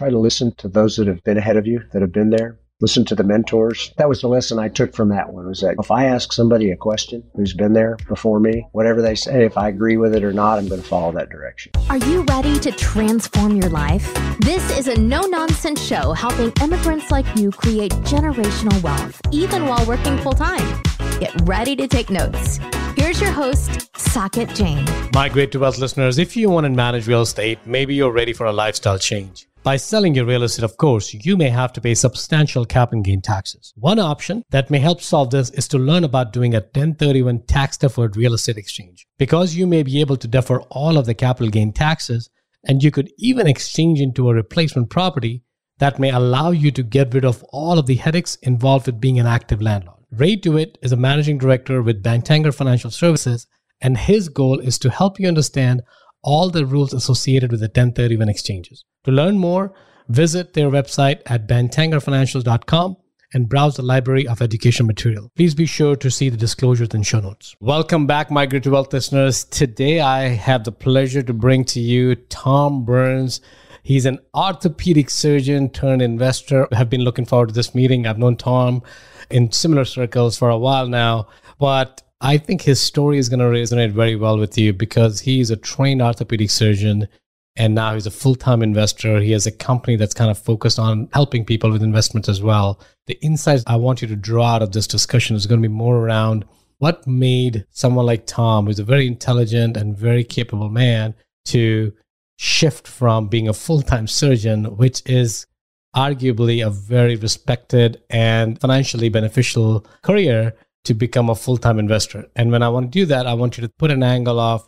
try to listen to those that have been ahead of you, that have been there. Listen to the mentors. That was the lesson I took from that one was that if I ask somebody a question who's been there before me, whatever they say, if I agree with it or not, I'm going to follow that direction. Are you ready to transform your life? This is a no nonsense show helping immigrants like you create generational wealth, even while working full time. Get ready to take notes. Here's your host, Saket Jain. Migrate to Wealth listeners, if you want to manage real estate, maybe you're ready for a lifestyle change. By selling your real estate, of course, you may have to pay substantial capital gain taxes. One option that may help solve this is to learn about doing a 1031 tax deferred real estate exchange. Because you may be able to defer all of the capital gain taxes, and you could even exchange into a replacement property that may allow you to get rid of all of the headaches involved with being an active landlord. Ray Dewitt is a managing director with Bangerter Financial Services, and his goal is to help you understand all the rules associated with the 1031 exchanges. To learn more, visit their website at bangerterfinancial.com and browse the library of education material. Please be sure to see the disclosures and show notes. Welcome back, Migrate to Wealth listeners. Today I have the pleasure to bring to you Tom Burns. He's an orthopedic surgeon turned investor. I have been looking forward to this meeting. I've known Tom in similar circles for a while now, but I think his story is going to resonate very well with you because he's a trained orthopedic surgeon and now he's a full-time investor. He has a company that's kind of focused on helping people with investments as well. The insights I want you to draw out of this discussion is going to be more around what made someone like Tom, who's a very intelligent and very capable man, to shift from being a full-time surgeon, which is arguably a very respected and financially beneficial career to become a full-time investor. And when I want to do that, I want you to put an angle of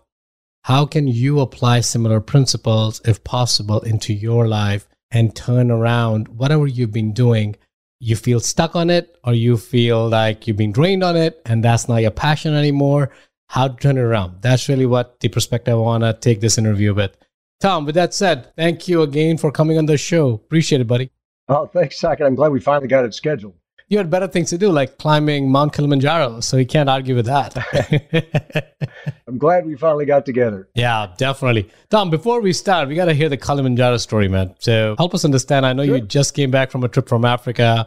how can you apply similar principles if possible into your life and turn around whatever you've been doing you feel stuck on it or you feel like you've been drained on it and that's not your passion anymore how to turn it around that's really what the perspective i want to take this interview with Tom, with that said, thank you again for coming on the show. Appreciate it, buddy. Oh, thanks, Saket. I'm glad we finally got it scheduled. You had better things to do, like climbing Mount Kilimanjaro, so you can't argue with that. I'm glad we finally got together. Yeah, definitely. Tom, before we start, we got to hear the Kilimanjaro story, man. So help us understand. I know sure. you just came back from a trip from Africa.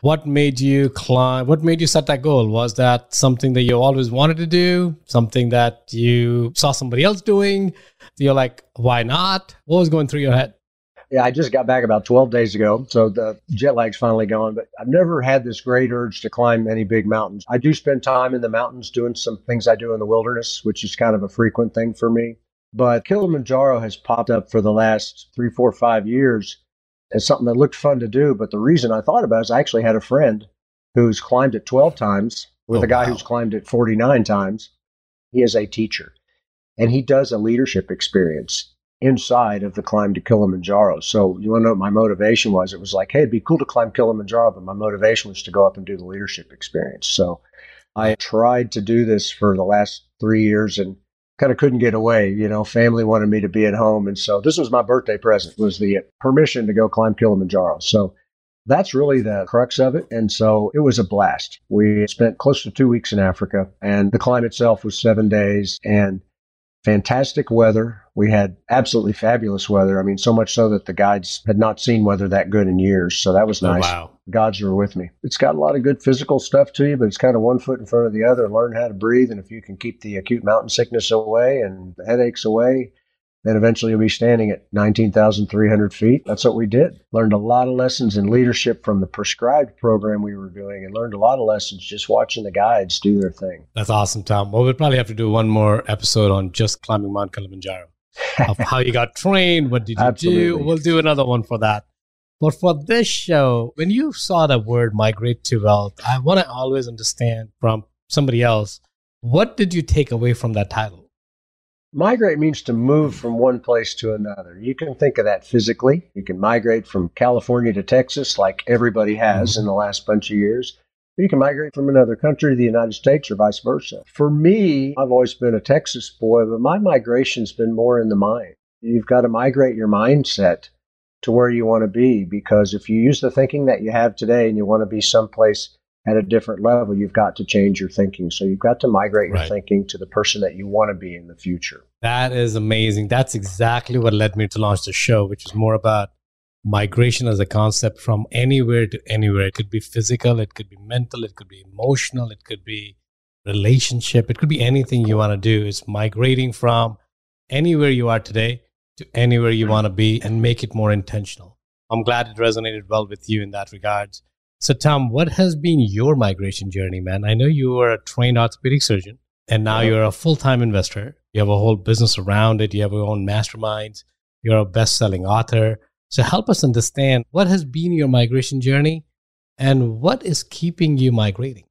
What made you climb? What made you set that goal? Was that something that you always wanted to do? Something that you saw somebody else doing? You're like, why not? What was going through your head? Yeah, I just got back about 12 days ago, so the jet lag's finally gone. But I've never had this great urge to climb any big mountains. I do spend time in the mountains doing some things I do in the wilderness, which is kind of a frequent thing for me. But Kilimanjaro has popped up for the last three, four, five years as something that looked fun to do. But the reason I thought about it is I actually had a friend who's climbed it 12 times with oh, a guy wow. who's climbed it 49 times. He is a teacher and he does a leadership experience inside of the climb to Kilimanjaro. So you want to know what my motivation was? It was like, hey, it'd be cool to climb Kilimanjaro, but my motivation was to go up and do the leadership experience. So I tried to do this for the last three years and kind of couldn't get away. You know, family wanted me to be at home. And so this was my birthday present was the permission to go climb Kilimanjaro. So that's really the crux of it. And so it was a blast. We spent close to two weeks in Africa and the climb itself was seven days and fantastic weather. We had absolutely fabulous weather. I mean, so much so that the guides had not seen weather that good in years. So that was oh, nice. Oh, wow. The gods were with me. It's got a lot of good physical stuff to you, but it's kind of one foot in front of the other. Learn how to breathe. And if you can keep the acute mountain sickness away and the headaches away, then eventually you'll be standing at 19,300 feet. That's what we did. Learned a lot of lessons in leadership from the prescribed program we were doing and learned a lot of lessons just watching the guides do their thing. That's awesome, Tom. Well, we'll probably have to do one more episode on just climbing Mount Kilimanjaro of how you got trained. What did you do? We'll do another one for that. But for this show, when you saw the word migrate to wealth, I want to always understand from somebody else what did you take away from that title? Migrate means to move from one place to another. You can think of that physically. You can migrate from California to Texas, like everybody has mm-hmm. in the last bunch of years. You can migrate from another country to the United States or vice versa. For me, I've always been a Texas boy, but my migration's been more in the mind. You've got to migrate your mindset to where you want to be because if you use the thinking that you have today and you want to be someplace at a different level, you've got to change your thinking. So you've got to migrate your right. thinking to the person that you want to be in the future. That is amazing. That's exactly what led me to launch the show, which is more about migration as a concept from anywhere to anywhere. It could be physical, it could be mental, it could be emotional, it could be relationship, it could be anything you want to do. It's migrating from anywhere you are today to anywhere you want to be and make it more intentional. I'm glad it resonated well with you in that regards. So, Tom, what has been your migration journey, man? I know you were a trained orthopedic surgeon and now you're a full time investor. You have a whole business around it, you have your own masterminds, you're a best selling author. So, help us understand what has been your migration journey and what is keeping you migrating?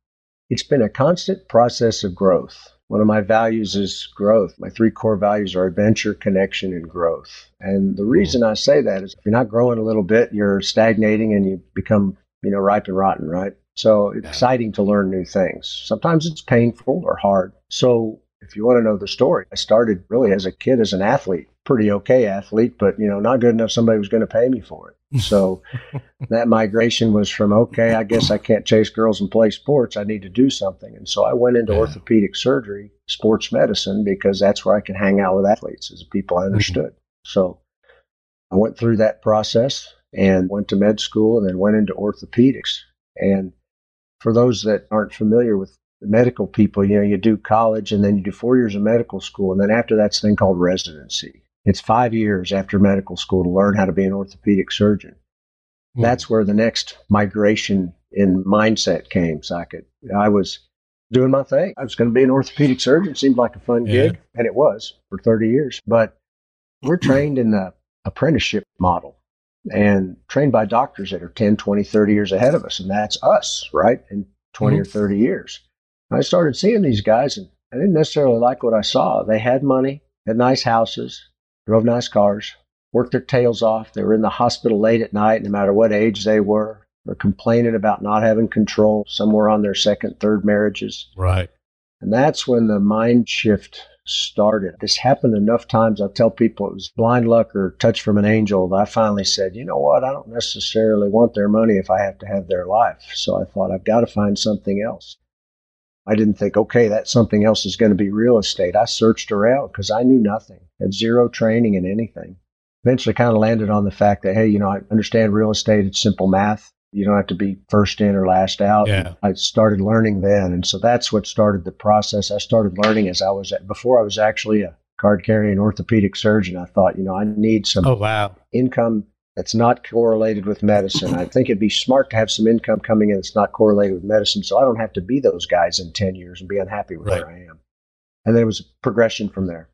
It's been a constant process of growth. One of my values is growth. My three core values are adventure, connection, and growth. And the hmm. reason I say that is if you're not growing a little bit, you're stagnating and you become, you know, ripe and rotten, right? So exciting to learn new things. Sometimes it's painful or hard. So if you want to know the story, I started really as a kid as an athlete, pretty okay athlete, but you know, not good enough somebody was going to pay me for it. So that migration was from okay, I guess I can't chase girls and play sports. I need to do something. And so I went into yeah. orthopedic surgery, sports medicine, because that's where I can hang out with athletes as people I mm-hmm. understood. Mm-hmm. So I went through that process and went to med school and then went into orthopedics. And for those that aren't familiar with the medical people, you know, you do college and then you do four years of medical school. And then after that's thing called residency. It's five years after medical school to learn how to be an orthopedic surgeon. Mm. That's where the next migration in mindset came, So I could I was doing my thing. I was going to be an orthopedic surgeon. Seemed like a fun yeah. gig, and it was for 30 years. But we're trained in the apprenticeship model and trained by doctors that are 10, 20, 30 years ahead of us. And that's us, right? In 20 mm-hmm. or 30 years. I started seeing these guys, and I didn't necessarily like what I saw. They had money, had nice houses, drove nice cars, worked their tails off. They were in the hospital late at night, no matter what age they were. They're complaining about not having control. somewhere on their second, third marriages. Right. And that's when the mind shift started. This happened enough times. I tell people it was blind luck or touch from an angel that I finally said, you know what? I don't necessarily want their money if I have to have their life. So I thought I've got to find something else. I didn't think, okay, that something else is going to be real estate. I searched around because I knew nothing, had zero training in anything. Eventually, kind of landed on the fact that, hey, you know, I understand real estate. It's simple math. You don't have to be first in or last out. Yeah. I started learning then. And so that's what started the process. I started learning as I was at, before I was actually a card carrying orthopedic surgeon. I thought, you know, I need some oh, wow. income that's not correlated with medicine. I think it'd be smart to have some income coming in that's not correlated with medicine so I don't have to be those guys in 10 years and be unhappy with right. where I am. And there was a progression from there.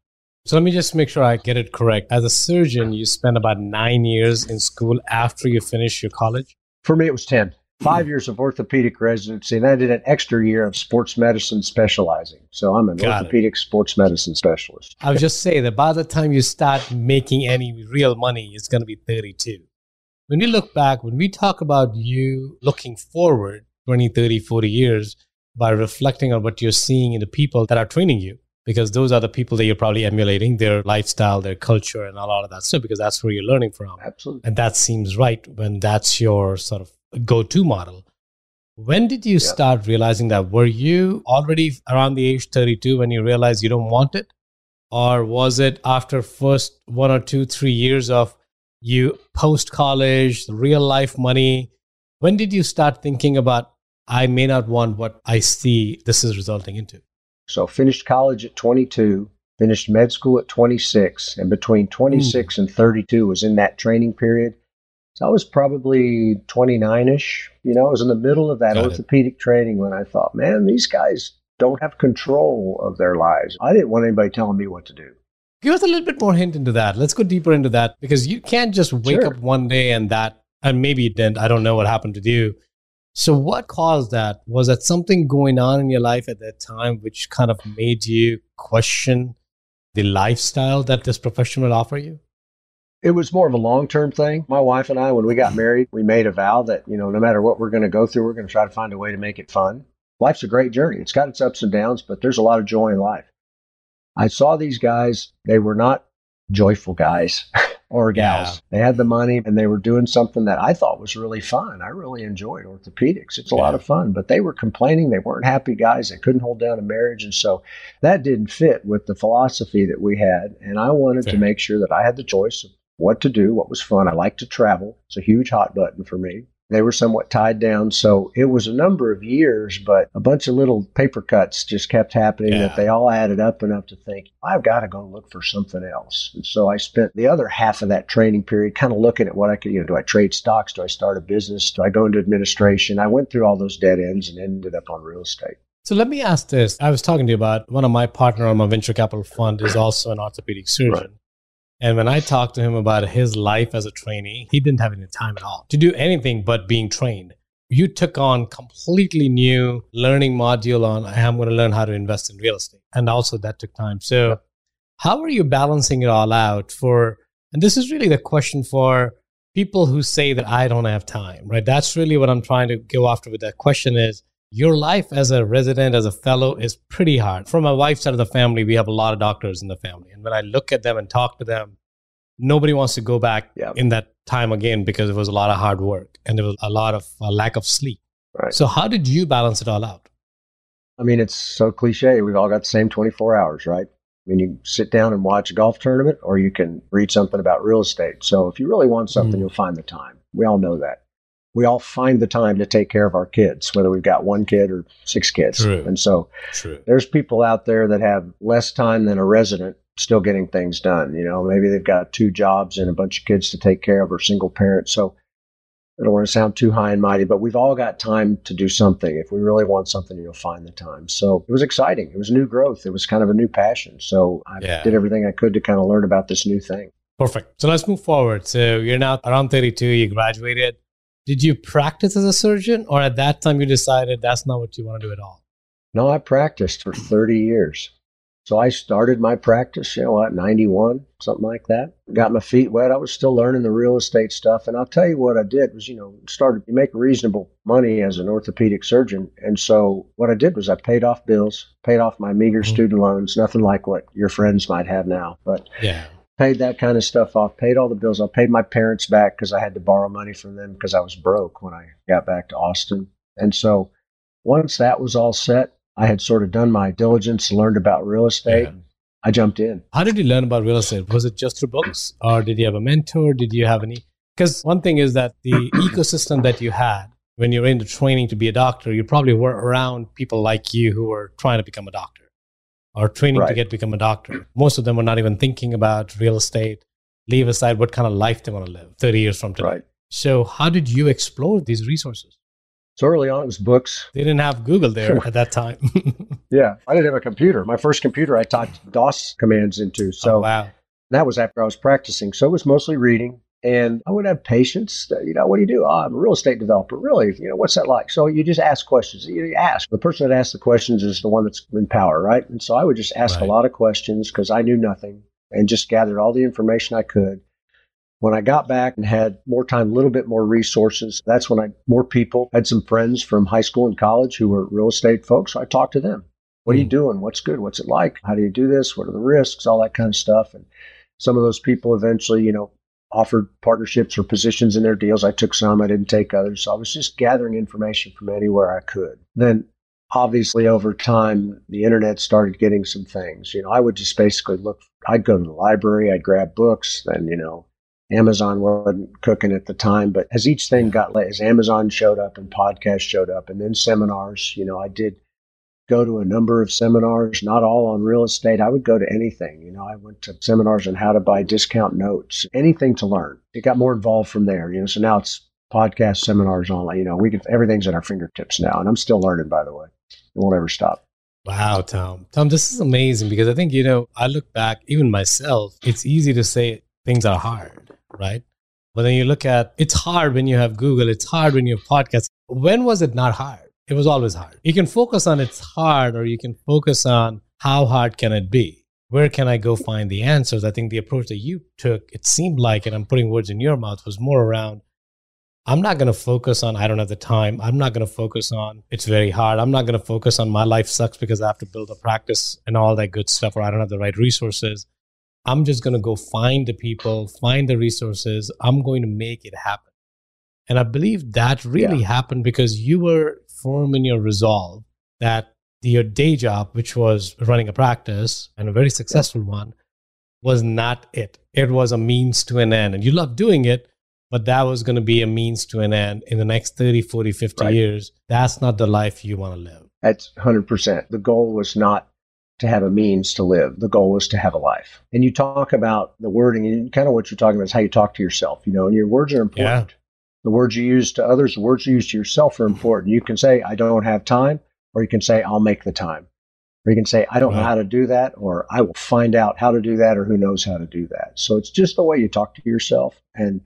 So let me just make sure I get it correct. As a surgeon, you spend about nine years in school after you finish your college? For me, it was 10 five years of orthopedic residency, and I did an extra year of sports medicine specializing. So I'm an Got orthopedic it. sports medicine specialist. I would just say that by the time you start making any real money, it's going to be 32. When you look back, when we talk about you looking forward 20, 30, 40 years by reflecting on what you're seeing in the people that are training you, because those are the people that you're probably emulating, their lifestyle, their culture, and a lot of that stuff, because that's where you're learning from. Absolutely. And that seems right when that's your sort of go to model. When did you yeah. start realizing that? Were you already around the age 32 when you realized you don't want it? Or was it after first one or two, three years of you post college, real life money? When did you start thinking about, I may not want what I see this is resulting into? So, finished college at 22, finished med school at 26, and between 26 mm. and 32 was in that training period. So I was probably 29 ish. You know, I was in the middle of that Got orthopedic it. training when I thought, man, these guys don't have control of their lives. I didn't want anybody telling me what to do. Give us a little bit more hint into that. Let's go deeper into that because you can't just wake sure. up one day and that, and maybe it didn't. I don't know what happened to you. So, what caused that? Was that something going on in your life at that time which kind of made you question the lifestyle that this profession would offer you? It was more of a long term thing. My wife and I, when we got mm-hmm. married, we made a vow that, you know, no matter what we're going to go through, we're going to try to find a way to make it fun. Life's a great journey. It's got its ups and downs, but there's a lot of joy in life. I saw these guys, they were not joyful guys or gals. Yeah. They had the money and they were doing something that I thought was really fun. I really enjoyed orthopedics. It's a yeah. lot of fun, but they were complaining. They weren't happy guys. They couldn't hold down a marriage. And so that didn't fit with the philosophy that we had. And I wanted Fair. to make sure that I had the choice of what to do, what was fun. I like to travel. It's a huge hot button for me. They were somewhat tied down. So it was a number of years, but a bunch of little paper cuts just kept happening Yeah. that they all added up enough to think, I've got to go look for something else. And so I spent the other half of that training period kind of looking at what I could, you know, do I trade stocks? Do I start a business? Do I go into administration? I went through all those dead ends and ended up on real estate. So let me ask this. I was talking to you about one of my partner on my venture capital fund is also an orthopedic surgeon. Right. And when I talked to him about his life as a trainee, he didn't have any time at all to do anything but being trained. You took on completely new learning module on I'm going to learn how to invest in real estate. And also that took time. So how are you balancing it all out for and this is really the question for people who say that I don't have time, right? That's really what I'm trying to go after with that question is your life as a resident, as a fellow, is pretty hard. From my wife's side of the family, we have a lot of doctors in the family. And when I look at them and talk to them, nobody wants to go back Yeah. in that time again because it was a lot of hard work and there was a lot of uh, lack of sleep. Right. So, how did you balance it all out? I mean, it's so cliche. We've all got the same 24 hours, right? I mean, you sit down and watch a golf tournament, or you can read something about real estate. So, if you really want something, Mm. you'll find the time. We all know that. We all find the time to take care of our kids, whether we've got one kid or six kids. True. And so, True. there's people out there that have less time than a resident still getting things done. You know, maybe they've got two jobs and a bunch of kids to take care of or single parents. So I don't want to sound too high and mighty, but we've all got time to do something. If we really want something, you'll find the time. So it was exciting. It was new growth. It was kind of a new passion. So I Yeah. did everything I could to kind of learn about this new thing. Perfect. So, let's move forward. So, you're now around 32, you graduated. Did you practice as a surgeon, or at that time you decided that's not what you want to do at all? No, I practiced for 30 years. So I started my practice, you know, at 91, something like that. Got my feet wet. I was still learning the real estate stuff. And I'll tell you what I did was, you know, started to make reasonable money as an orthopedic surgeon. And so what I did was I paid off bills, paid off my meager Mhm. student loans, nothing like what your friends might have now, but Yeah. Paid that kind of stuff off, paid all the bills. I paid my parents back because I had to borrow money from them because I was broke when I got back to Austin. And so once that was all set, I had sort of done my diligence, learned about real estate. Yeah. I jumped in. How did you learn about real estate? Was it just through books, or did you have a mentor? Did you have any? Because one thing is that the ecosystem that you had when you were the training to be a doctor, you probably were around people like you who were trying to become a doctor or training to get become a doctor. Most of them are not even thinking about real estate. Leave aside what kind of life they want to live 30 years from today. Right. So, how did you explore these resources? So early on, it was books. They didn't have Google there at that time. Yeah. I didn't have a computer. My first computer I typed DOS commands into. So oh, wow. that was after I was practicing. So it was mostly reading. And I would have patients. That, you know, what do you do? Oh, I'm a real estate developer. Really? You know, what's that like? So you just ask questions. You ask. The person that asks the questions is the one that's in power, right? And so I would just ask Right. a lot of questions because I knew nothing and just gathered all the information I could. When I got back and had more time, a little bit more resources, that's when I more people had some friends from high school and college who were real estate folks. So I talked to them. What are you Hmm. doing? What's good? What's it like? How do you do this? What are the risks? All that kind of stuff. And some of those people eventually, you know, offered partnerships or positions in their deals. I took some, I didn't take others. So I was just gathering information from anywhere I could. Then obviously over time the internet started getting some things. You know, I would just basically look I'd go to the library, I'd grab books, then, you know, Amazon wasn't cooking at the time, but as each thing got late, as Amazon showed up and podcasts showed up and then seminars, you know, I did go to a number of seminars, not all on real estate. I would go to anything. You know, I went to seminars on how to buy discount notes, anything to learn. It got more involved from there, you know. So now it's podcast seminars online. You know, we can everything's at our fingertips now. And I'm still learning, by the way. It won't ever stop. Wow, Tom. Tom, this is amazing because I think, you know, I look back, even myself, it's easy to say things are hard, right? But then you look at it's hard when you have Google, it's hard when you have podcasts. When was it not hard? It was always hard. You can focus on it's hard or you can focus on how hard can it be? Where can I go find the answers? I think the approach that you took, it seemed like, and I'm putting words in your mouth, was more around I'm not going to focus on I don't have the time. I'm not going to focus on it's very hard. I'm not going to focus on my life sucks because I have to build a practice and all that good stuff or I don't have the right resources. I'm just going to go find the people, find the resources. I'm going to make it happen. And I believe that really happened because you were firm in your resolve that your day job, which was running a practice and a very successful one, was not it. It was a means to an end. And you love doing it, but that was going to be a means to an end in the next 30, 40, 50 right. years. That's not the life you want to live. That's 100%. The goal was not to have a means to live. The goal was to have a life. And you talk about the wording, and kind of what you're talking about is how you talk to yourself, you know, and your words are important. Yeah. The words you use to others, the words you use to yourself are important. You can say, I don't have time, or you can say, I'll make the time. Or you can say, I don't know how to do that, or I will find out how to do that, or who knows how to do that. So it's just the way you talk to yourself. And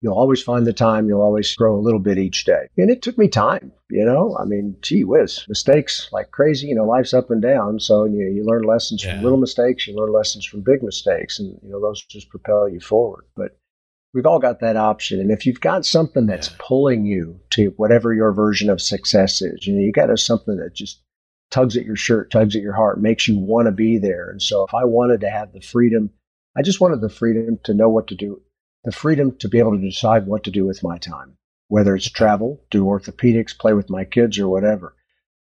you'll always find the time. You'll always grow a little bit each day. And it took me time, you know. I mean, gee whiz, mistakes like crazy. You know, life's up and down. So you, you learn lessons yeah. from little mistakes. You learn lessons from big mistakes, and you know those just propel you forward. But we've all got that option. And if you've got something that's pulling you to whatever your version of success is, you know, you got to something that just tugs at your shirt, tugs at your heart, makes you want to be there. And so if I wanted to have the freedom, I just wanted the freedom to know what to do the freedom to be able to decide what to do with my time, whether it's travel, do orthopedics, play with my kids, or whatever.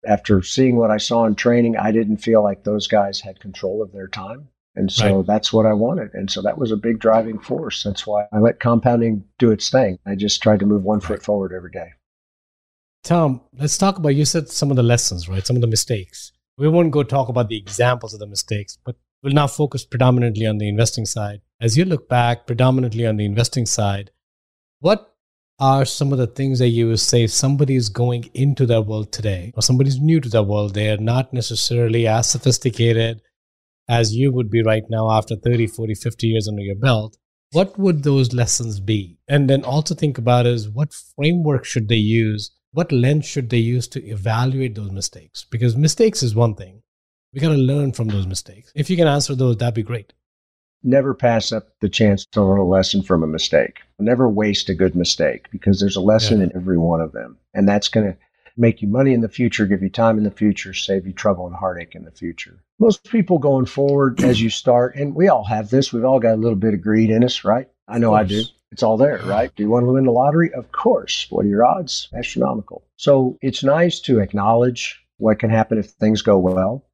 After seeing what I saw in training, I didn't feel like those guys had control of their time. And so right. that's what I wanted. And so that was a big driving force. That's why I let compounding do its thing. I just tried to move one foot forward every day. Tom, let's talk about you said some of the lessons, right? Some of the mistakes. We won't go talk about the examples of the mistakes, but we'll now focus predominantly on the investing side. As you look back predominantly on the investing side, what are some of the things that you would say somebody is going into that world today or somebody's new to that world? They're not necessarily as sophisticated as you would be right now after 30, 40, 50 years under your belt. What would those lessons be? And then also think about is what framework should they use? What lens should they use to evaluate those mistakes? Because mistakes is one thing, we got to learn from those mistakes. If you can answer those, that'd be great. Never pass up the chance to learn a lesson from a mistake. Never waste a good mistake because there's a lesson yeah. in every one of them. And that's going to make you money in the future, give you time in the future, save you trouble and heartache in the future. Most people going forward as you start, and we all have this, we've all got a little bit of greed in us, right? I know I do. It's all there, right? Do you want to win the lottery? Of course. What are your odds? Astronomical. So it's nice to acknowledge what can happen if things go well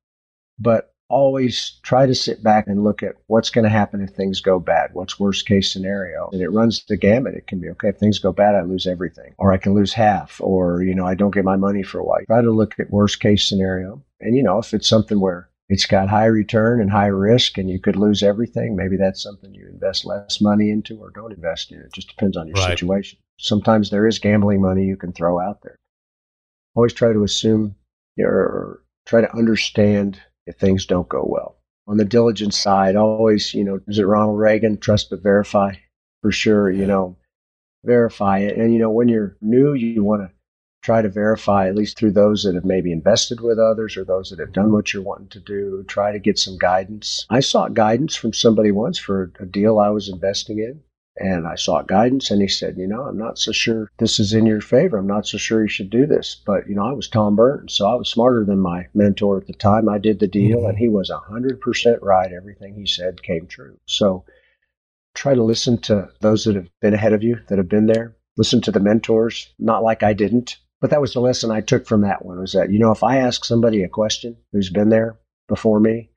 but always try to sit back and look at what's going to happen if things go bad. What's worst case scenario? And it runs the gamut. It can be okay if things go bad, I lose everything, or I can lose half, or you know I don't get my money for a while. Try to look at worst case scenario, and you know if it's something where it's got high return and high risk, and you could lose everything, maybe that's something you invest less money into or don't invest in. It just depends on your right. situation. Sometimes there is gambling money you can throw out there. Always try to assume or try to understand if things don't go well. On the diligence side, always, you know, is it Ronald Reagan? Trust but verify for sure, you know, verify it. And, you know, when you're new, you want to try to verify, at least through those that have maybe invested with others or those that have done what you're wanting to do, try to get some guidance. I sought guidance from somebody once for a deal I was investing in. And I sought guidance, and he said, You know, I'm not so sure this is in your favor. I'm not so sure you should do this. But, you know, I was Tom Burns, so I was smarter than my mentor at the time. I did the deal, mm-hmm. and he was 100% right. Everything he said came true. So try to listen to those that have been ahead of you, that have been there. Listen to the mentors, not like I didn't. But that was the lesson I took from that one was that, you know, if I ask somebody a question who's been there before me,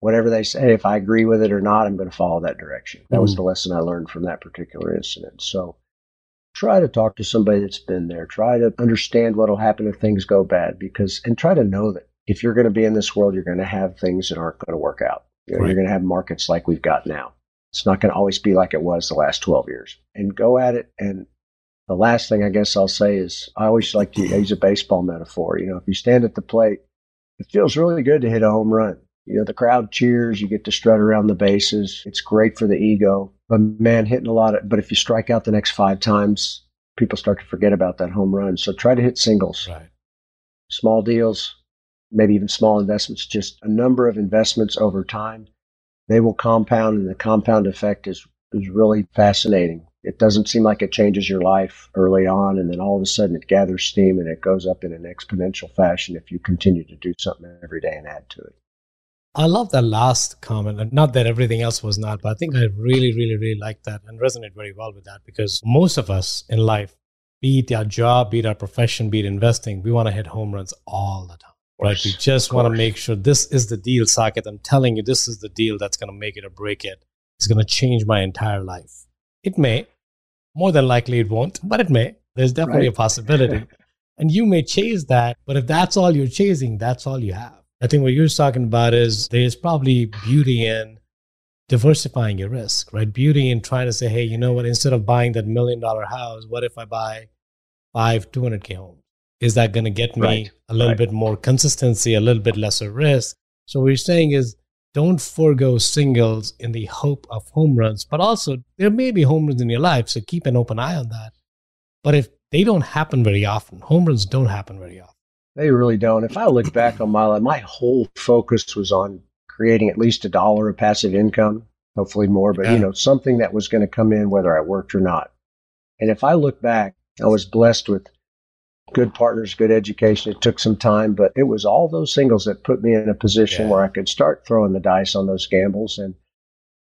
whatever they say, if I agree with it or not, I'm going to follow that direction. That mm was the lesson I learned from that particular incident. So try to talk to somebody that's been there. Try to understand what will happen if things go bad because, and try to know that if you're going to be in this world, you're going to have things that aren't going to work out. You know, right. You're going to have markets like we've got now. It's not going to always be like it was the last 12 years. And go at it. And the last thing I guess I'll say is I always like to use a baseball metaphor. You know, if you stand at the plate, it feels really good to hit a home run you know, the crowd cheers, you get to strut around the bases. It's great for the ego. But man, hitting a lot of, but if you strike out the next five times, people start to forget about that home run. So try to hit singles. Right. Small deals, maybe even small investments, just a number of investments over time. They will compound, and the compound effect is, is really fascinating. It doesn't seem like it changes your life early on, and then all of a sudden it gathers steam and it goes up in an exponential fashion if you continue to do something every day and add to it. I love that last comment. And not that everything else was not, but I think I really, really, really like that and resonate very well with that because most of us in life, be it our job, be it our profession, be it investing, we want to hit home runs all the time. Right. We just want to make sure this is the deal, Saket. I'm telling you, this is the deal that's going to make it or break it. It's going to change my entire life. It may. More than likely, it won't, but it may. There's definitely right. a possibility. and you may chase that, but if that's all you're chasing, that's all you have. I think what you're talking about is there's probably beauty in diversifying your risk, right? Beauty in trying to say, hey, you know what? Instead of buying that million dollar house, what if I buy five 200K homes? Is that going to get me right. a little right. bit more consistency, a little bit lesser risk? So what you're saying is don't forego singles in the hope of home runs, but also there may be home runs in your life. So keep an open eye on that. But if they don't happen very often, home runs don't happen very often. They really don't. If I look back on my life, my whole focus was on creating at least a dollar of passive income, hopefully more, but yeah. you know, something that was going to come in whether I worked or not. And if I look back, I was blessed with good partners, good education. It took some time, but it was all those singles that put me in a position yeah. where I could start throwing the dice on those gambles. And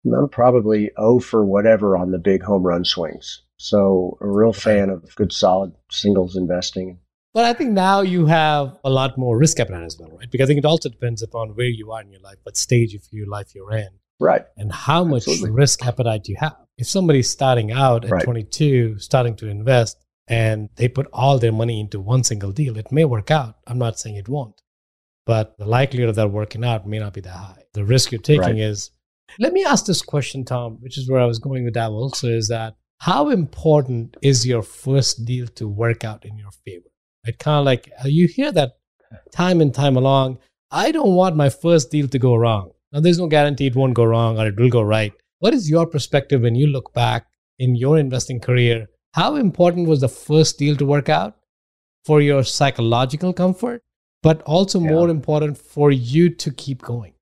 I'm probably oh for whatever on the big home run swings. So a real fan of good, solid singles investing. But I think now you have a lot more risk appetite as well, right? Because I think it also depends upon where you are in your life, what stage of your life you're in. Right. And how much Absolutely. risk appetite you have. If somebody's starting out at right. 22, starting to invest, and they put all their money into one single deal, it may work out. I'm not saying it won't, but the likelihood of that working out may not be that high. The risk you're taking right. is. Let me ask this question, Tom, which is where I was going with that also is that how important is your first deal to work out in your favor? It kind of like uh, you hear that time and time along. I don't want my first deal to go wrong. Now, there's no guarantee it won't go wrong or it will go right. What is your perspective when you look back in your investing career how important was the first deal to work out for your psychological comfort, but also yeah. more important for you to keep going?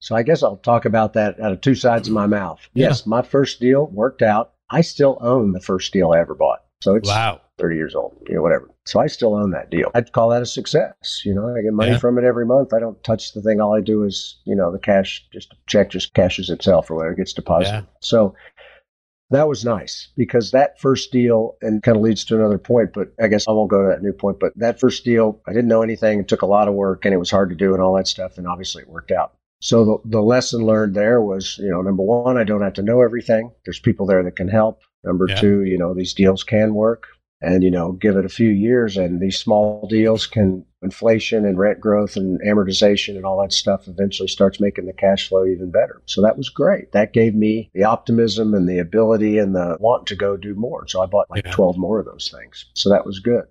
So I guess I'll talk about that out of two sides of my mouth. Yeah. Yes, my first deal worked out. I still own the first deal I ever bought. So it's wow. 30 years old, you know, whatever. So I still own that deal. I'd call that a success. You know, I get money yeah. from it every month. I don't touch the thing. All I do is, you know, the cash, just check just cashes itself or whatever gets deposited. Yeah. So that was nice because that first deal and kind of leads to another point, but I guess I won't go to that new point. But that first deal, I didn't know anything. It took a lot of work and it was hard to do and all that stuff. And obviously it worked out. So the, the lesson learned there was, you know, number one, I don't have to know everything. There's people there that can help. Number yeah. two, you know, these deals can work and, you know, give it a few years and these small deals can inflation and rent growth and amortization and all that stuff eventually starts making the cash flow even better. So that was great. That gave me the optimism and the ability and the want to go do more. So I bought like yeah. 12 more of those things. So that was good.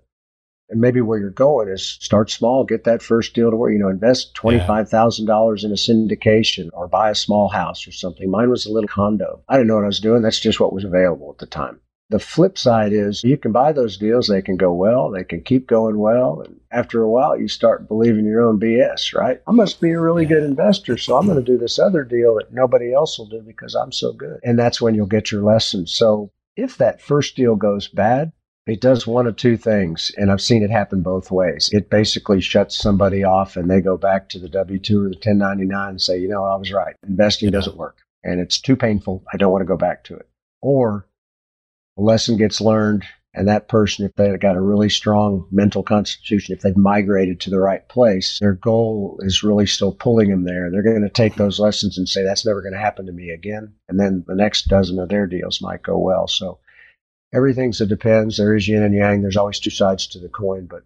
And maybe where you're going is start small, get that first deal to where, you know, invest $25,000 in a syndication or buy a small house or something. Mine was a little condo. I didn't know what I was doing. That's just what was available at the time. The flip side is you can buy those deals, they can go well, they can keep going well. And after a while, you start believing your own BS, right? I must be a really good investor, so I'm going to do this other deal that nobody else will do because I'm so good. And that's when you'll get your lesson. So if that first deal goes bad, it does one of two things, and I've seen it happen both ways. It basically shuts somebody off, and they go back to the W 2 or the 1099 and say, you know, I was right. Investing doesn't work, and it's too painful. I don't want to go back to it. Or a lesson gets learned and that person, if they've got a really strong mental constitution, if they've migrated to the right place, their goal is really still pulling them there. They're going to take those lessons and say, that's never going to happen to me again. And then the next dozen of their deals might go well. So everything's a depends. There is yin and yang. There's always two sides to the coin, but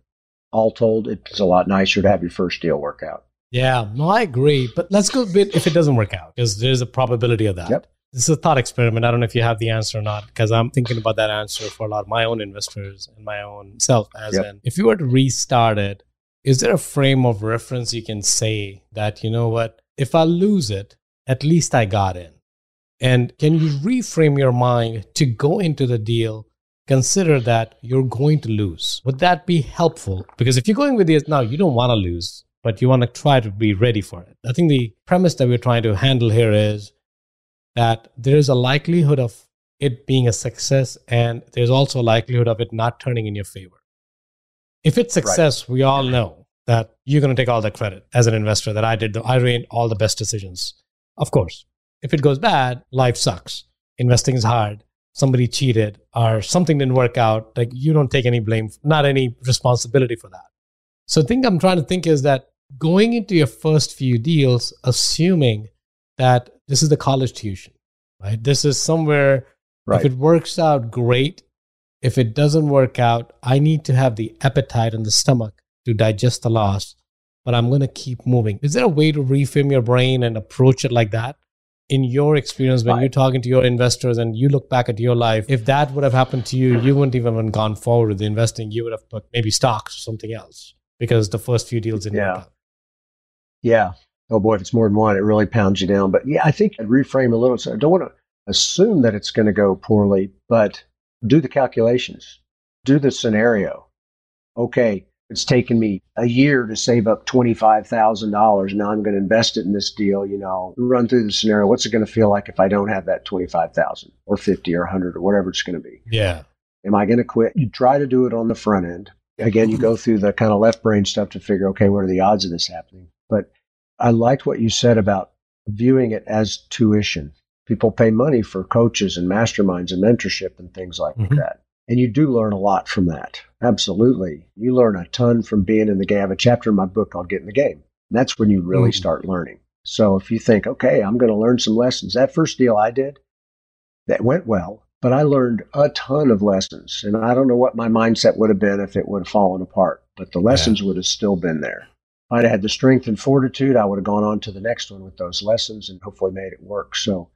all told, it's a lot nicer to have your first deal work out. Yeah, no, I agree. But let's go a bit if it doesn't work out, because there's a probability of that. Yep this is a thought experiment. I don't know if you have the answer or not, because I'm thinking about that answer for a lot of my own investors and my own self. As yep. in, if you were to restart it, is there a frame of reference you can say that, you know what, if I lose it, at least I got in? And can you reframe your mind to go into the deal? Consider that you're going to lose. Would that be helpful? Because if you're going with this now, you don't want to lose, but you want to try to be ready for it. I think the premise that we're trying to handle here is that there is a likelihood of it being a success and there's also a likelihood of it not turning in your favor. If it's success, right. we all know that you're going to take all the credit as an investor that I did, the, I made all the best decisions. Of course, if it goes bad, life sucks. Investing is hard. Somebody cheated or something didn't work out. Like you don't take any blame, not any responsibility for that. So the thing I'm trying to think is that going into your first few deals, assuming that this is the college tuition, right? This is somewhere, right. if it works out, great. If it doesn't work out, I need to have the appetite and the stomach to digest the loss, but I'm going to keep moving. Is there a way to reframe your brain and approach it like that? In your experience, when right. you're talking to your investors and you look back at your life, if that would have happened to you, you wouldn't even have gone forward with the investing. You would have put maybe stocks or something else because the first few deals didn't yeah. work out. Yeah. Oh boy, if it's more than one, it really pounds you down. But yeah, I think I'd reframe a little. So I don't want to assume that it's going to go poorly, but do the calculations, do the scenario. Okay, it's taken me a year to save up $25,000. Now I'm going to invest it in this deal. You know, run through the scenario. What's it going to feel like if I don't have that 25,000 or 50 or 100 or whatever it's going to be? Yeah. Am I going to quit? You try to do it on the front end. Again, you go through the kind of left brain stuff to figure, okay, what are the odds of this happening? But I liked what you said about viewing it as tuition. People pay money for coaches and masterminds and mentorship and things like mm-hmm. that. And you do learn a lot from that. Absolutely. You learn a ton from being in the game. I have a chapter in my book called Get in the Game. And that's when you really mm-hmm. start learning. So if you think, okay, I'm going to learn some lessons, that first deal I did, that went well, but I learned a ton of lessons. And I don't know what my mindset would have been if it would have fallen apart, but the lessons yeah. would have still been there. I'd have had the strength and fortitude, I would have gone on to the next one with those lessons and hopefully made it work. So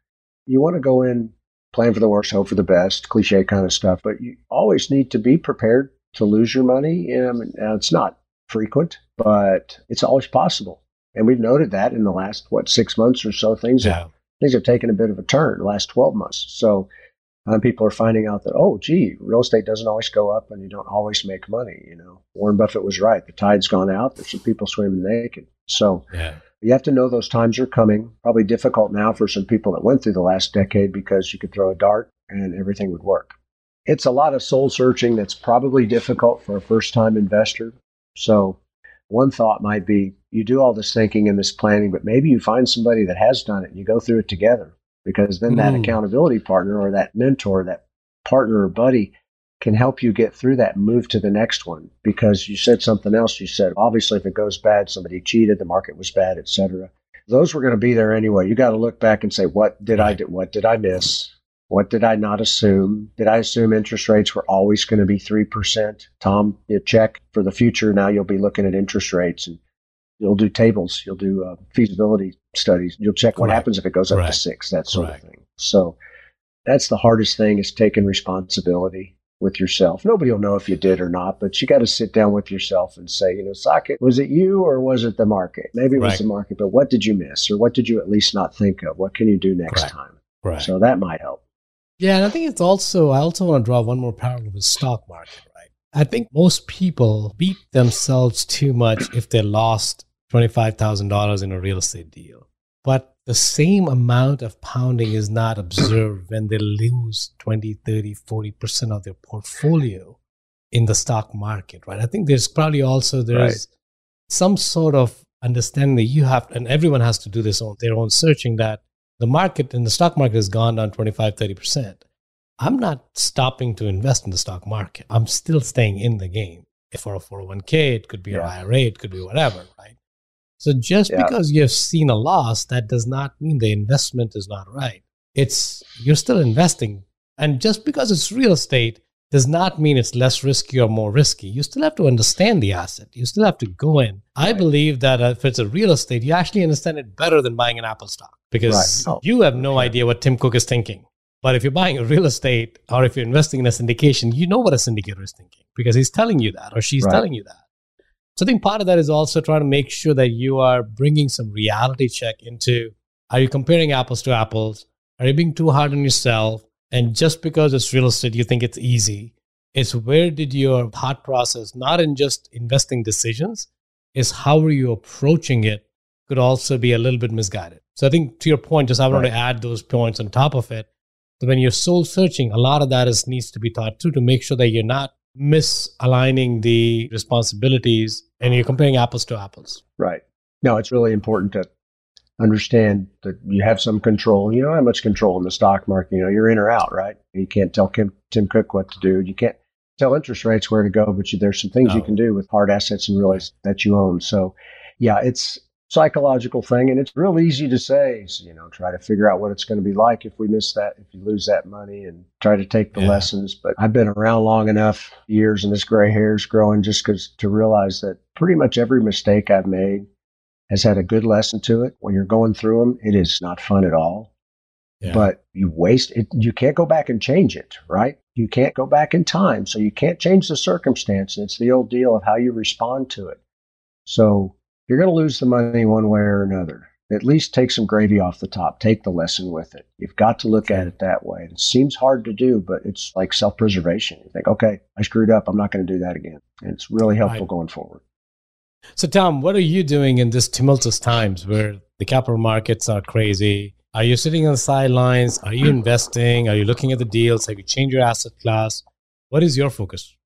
you want to go in, plan for the worst, hope for the best, cliche kind of stuff, but you always need to be prepared to lose your money. And uh, it's not frequent, but it's always possible. And we've noted that in the last, what, six months or so, things, yeah. have, things have taken a bit of a turn the last 12 months. So um, people are finding out that, oh, gee, real estate doesn't always go up and you don't always make money. You know, Warren Buffett was right. The tide's gone out. There's some people swimming naked. So yeah. you have to know those times are coming. Probably difficult now for some people that went through the last decade because you could throw a dart and everything would work. It's a lot of soul searching that's probably difficult for a first time investor. So one thought might be you do all this thinking and this planning, but maybe you find somebody that has done it and you go through it together because then that mm. accountability partner or that mentor, that partner or buddy can help you get through that and move to the next one because you said something else. You said, obviously, if it goes bad, somebody cheated, the market was bad, etc. Those were going to be there anyway. You got to look back and say, what did I do? What did I miss? What did I not assume? Did I assume interest rates were always going to be 3%? Tom, you check for the future. Now you'll be looking at interest rates and you'll do tables, you'll do uh, feasibility studies, you'll check what happens if it goes up to six, that sort of thing. So that's the hardest thing is taking responsibility with yourself. Nobody will know if you did or not, but you got to sit down with yourself and say, you know, Saket, was it you or was it the market? Maybe it was the market, but what did you miss or what did you at least not think of? What can you do next right. time? Right. So that might help. Yeah, and I think it's also I also want to draw one more parallel with the stock market, right? I think most people beat themselves too much if they lost $25,000 in a real estate deal. But the same amount of pounding is not observed when they lose 20, 30, 40% of their portfolio in the stock market, right? I think there's probably also there's right. some sort of understanding that you have, and everyone has to do this on their own searching that the market and the stock market has gone down 25, 30%. I'm not stopping to invest in the stock market. I'm still staying in the game. If for a 401k, it could be yeah. an IRA, it could be whatever, right? So just yeah. because you've seen a loss, that does not mean the investment is not right. It's you're still investing. And just because it's real estate does not mean it's less risky or more risky. You still have to understand the asset. You still have to go in. Right. I believe that uh, if it's a real estate, you actually understand it better than buying an Apple stock because right. oh, you have no idea what Tim Cook is thinking. But if you're buying a real estate or if you're investing in a syndication, you know what a syndicator is thinking because he's telling you that or she's right. telling you that. So I think part of that is also trying to make sure that you are bringing some reality check into are you comparing apples to apples? Are you being too hard on yourself? And just because it's real estate, you think it's easy. It's where did your thought process, not in just investing decisions, is how are you approaching it could also be a little bit misguided. So I think to your point, just I want right. to add those points on top of it. So when you're soul searching, a lot of that is needs to be thought through to make sure that you're not misaligning the responsibilities and you're comparing apples to apples. Right. No, it's really important to understand that you have some control. You don't have much control in the stock market. You know, you're in or out, right? You can't tell Kim, Tim Cook what to do. You can't tell interest rates where to go, but you, there's some things No. you can do with hard assets and real estate that you own. So, yeah, it's psychological thing, and it's real easy to say. So, you know, try to figure out what it's going to be like if we miss that, if you lose that money, and try to take the Yeah. lessons. But I've been around long enough, years, and this gray hair is growing, just because to realize that pretty much every mistake I've made has had a good lesson to it. When you're going through them, it is not fun at all Yeah. but you waste it. You can't go back and change it, right? You can't go back in time. So you can't change the circumstance. And it's the old deal of how you respond to it. So you're going to lose the money one way or another. At least take some gravy off the top. Take the lesson with it. You've got to look at it that way. It seems hard to do, but it's like self preservation. You think, okay, I screwed up. I'm not going to do that again. And it's really helpful Right. going forward. So, Tom, what are you doing in this tumultuous times where the capital markets are crazy? Are you sitting on the sidelines? Are you investing? Are you looking at the deals? Have you changed your asset class? What is your focus?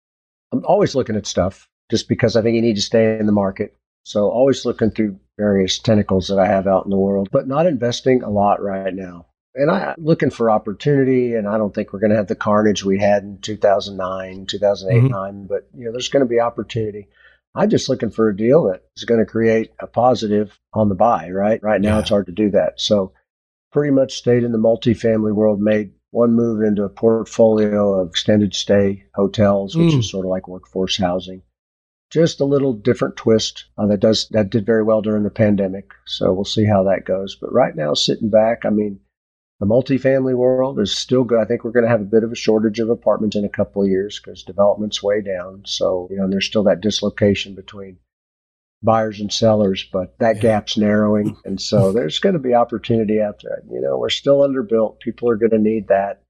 I'm always looking at stuff just because I think you need to stay in the market. So always looking through various tentacles that I have out in the world, but not investing a lot right now. And I'm looking for opportunity, and I don't think we're going to have the carnage we had in 2009, 2008, Mhm. 9. But you know, there's going to be opportunity. I'm just looking for a deal that is going to create a positive on the buy. Right, right now Yeah. it's hard to do that. So pretty much stayed in the multifamily world, made one move into a portfolio of extended stay hotels, which Mm. is sort of like workforce housing. Just a little different twist uh, that does that did very well during the pandemic. So we'll see how that goes. But right now, sitting back, I mean, the multifamily world is still good. I think we're going to have a bit of a shortage of apartments in a couple of years because development's way down. So you know, there's still that dislocation between buyers and sellers, but that Yeah. gap's narrowing. And so there's going to be opportunity out there. You know, we're still underbuilt. People are going to need that.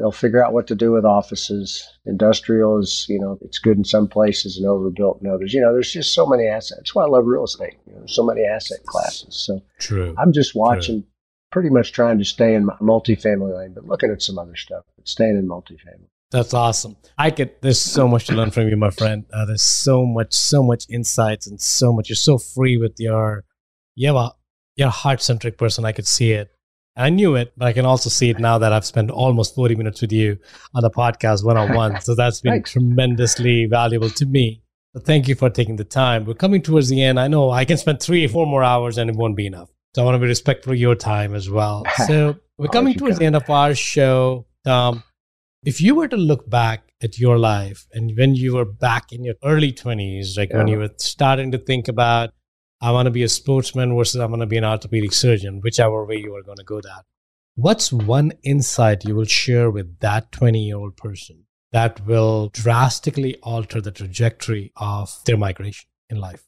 They'll figure out what to do with offices. Industrial is, you know, it's good in some places and overbuilt in others. You know, there's just so many assets. That's why I love real estate. You know, so many asset classes. So True. I'm just watching, pretty much trying to stay in my multifamily lane, but looking at some other stuff, but staying in multifamily. That's awesome. I get there's so much to learn from you, my friend. Uh, there's so much, so much insights and so much. You're so free with your, you have a, you're a heart centric person. I could see it. I knew it, but I can also see it now that I've spent almost 40 minutes with you on the podcast one on one. So that's been Thanks. tremendously valuable to me. So thank you for taking the time. We're coming towards the end. I know I can spend three or four more hours and it won't be enough. So I want to be respectful of your time as well. So we're coming towards the end of our show. Um, if you were to look back at your life and when you were back in your early 20s, like when you were starting to think about, I want to be a sportsman versus I want to be an orthopedic surgeon, whichever way you are going to go that. What's one insight you will share with that 20 year old person that will drastically alter the trajectory of their migration in life?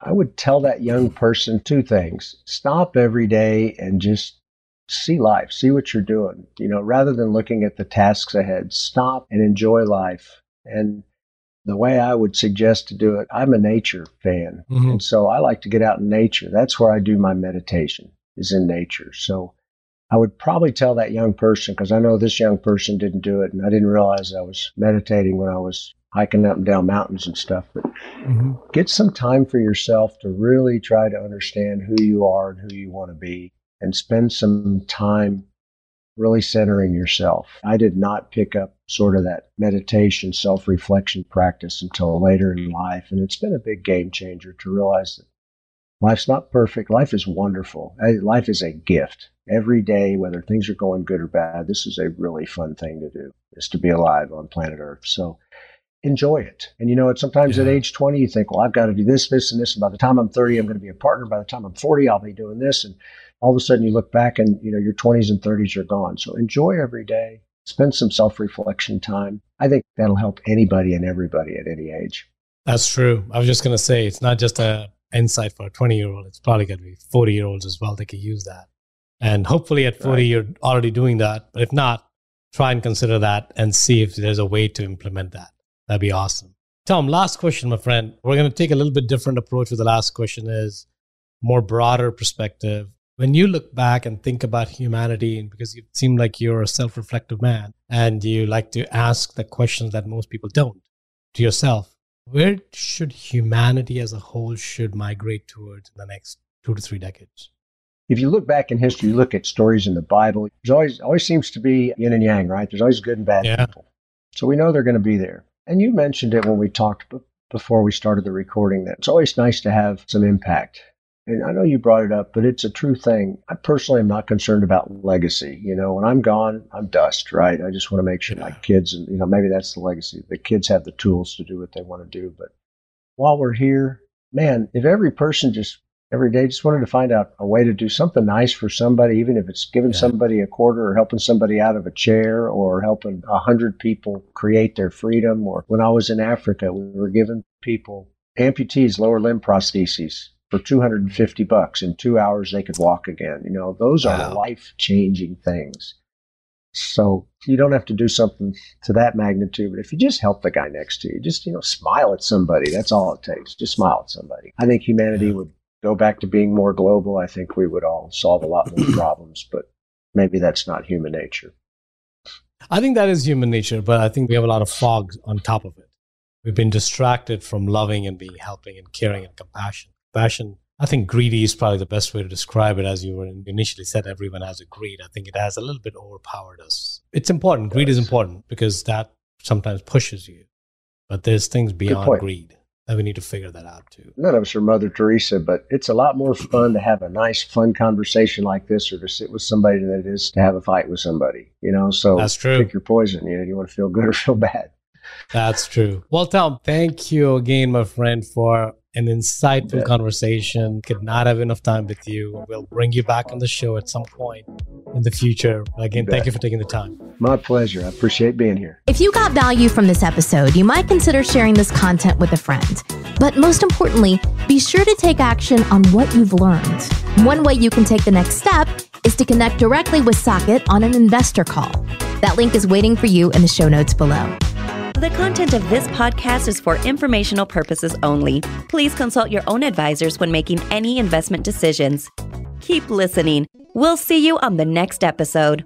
I would tell that young person two things. Stop every day and just see life, see what you're doing. You know, rather than looking at the tasks ahead, stop and enjoy life. And the way I would suggest to do it, I'm a nature fan. Mhm. And so I like to get out in nature. That's where I do my meditation, is in nature. So I would probably tell that young person, because I know this young person didn't do it, and I didn't realize I was meditating when I was hiking up and down mountains and stuff. But get some time for yourself to really try to understand who you are and who you want to be and spend some time really centering yourself. I did not pick up sort of that meditation, self reflection practice until later in life. And it's been a big game changer to realize that life's not perfect. Life is wonderful. Life is a gift. Every day, whether things are going good or bad, this is a really fun thing to do, is to be alive on planet Earth. So enjoy it. And you know? Sometimes at age 20, you think, well, I've got to do this, this, and this. And by the time I'm 30, I'm going to be a partner. By the time I'm 40, I'll be doing this. And all of a sudden you look back and, you know, your 20s and 30s are gone. So enjoy every day. Spend some self-reflection time. I think that'll help anybody and everybody at any age. That's true. I was just going to say it's not just a insight for a 20 year old. It's probably going to be 40 year olds as well. They could use that. And hopefully at 40, Right. you're already doing that. But if not, try and consider that and see if there's a way to implement that. That'd be awesome. Tom, last question, my friend. We're going to take a little bit different approach with the last question is more broader perspective. When you look back and think about humanity, and because you seem like you're a self-reflective man and you like to ask the questions that most people don't to yourself, where should humanity as a whole should migrate towards in the next two to three decades? If you look back in history, you look at stories in the Bible, there's always always seems to be yin and yang, right? There's always good and bad Yeah. people. So we know they're going to be there. And you mentioned it when we talked before we started the recording that it's always nice to have some impact. And I know you brought it up, but it's a true thing. I personally am not concerned about legacy. You know, when I'm gone, I'm dust, right? I just want to make sure my kids, and you know, maybe that's the legacy. The kids have the tools to do what they want to do. But while we're here, man, if every person just every day just wanted to find out a way to do something nice for somebody, even if it's giving yeah. somebody a quarter or helping somebody out of a chair or helping a hundred people create their freedom. Or when I was in Africa, we were giving people amputees lower limb prostheses for 250 bucks. In two hours, they could walk again. You know, those wow. are life changing things. So you don't have to do something to that magnitude, but if you just help the guy next to you, just, you know, smile at somebody, that's all it takes. Just smile at somebody. I think humanity yeah. would go back to being more global, I think we would all solve a lot more problems, but maybe that's not human nature. I think that is human nature, but I think we have a lot of fog on top of it. We've been distracted from loving and being helping and caring and compassion. Passion, I think greedy is probably the best way to describe it. As you were initially said, everyone has a greed. I think it has a little bit overpowered us. It's important. Greed is important because that sometimes pushes you, but there's things beyond greed and we need to figure that out too. None of us are Mother Teresa, but it's a lot more fun to have a nice, fun conversation like this, or to sit with somebody than it is to have a fight with somebody. You know, so that's true. Pick your poison. You know, you want to feel good or feel bad. That's true. Well, Tom, thank you again, my friend, for an insightful conversation. Could not have enough time with you. We'll bring you back on the show at some point in the future. Again, thank you for taking the time. My pleasure. I appreciate being here. If you got value from this episode, you might consider sharing this content with a friend. But most importantly, be sure to take action on what you've learned. One way you can take the next step is to connect directly with Saket on an investor call. That link is waiting for you in the show notes below. The content of this podcast is for informational purposes only. Please consult your own advisors when making any investment decisions. Keep listening. We'll see you on the next episode.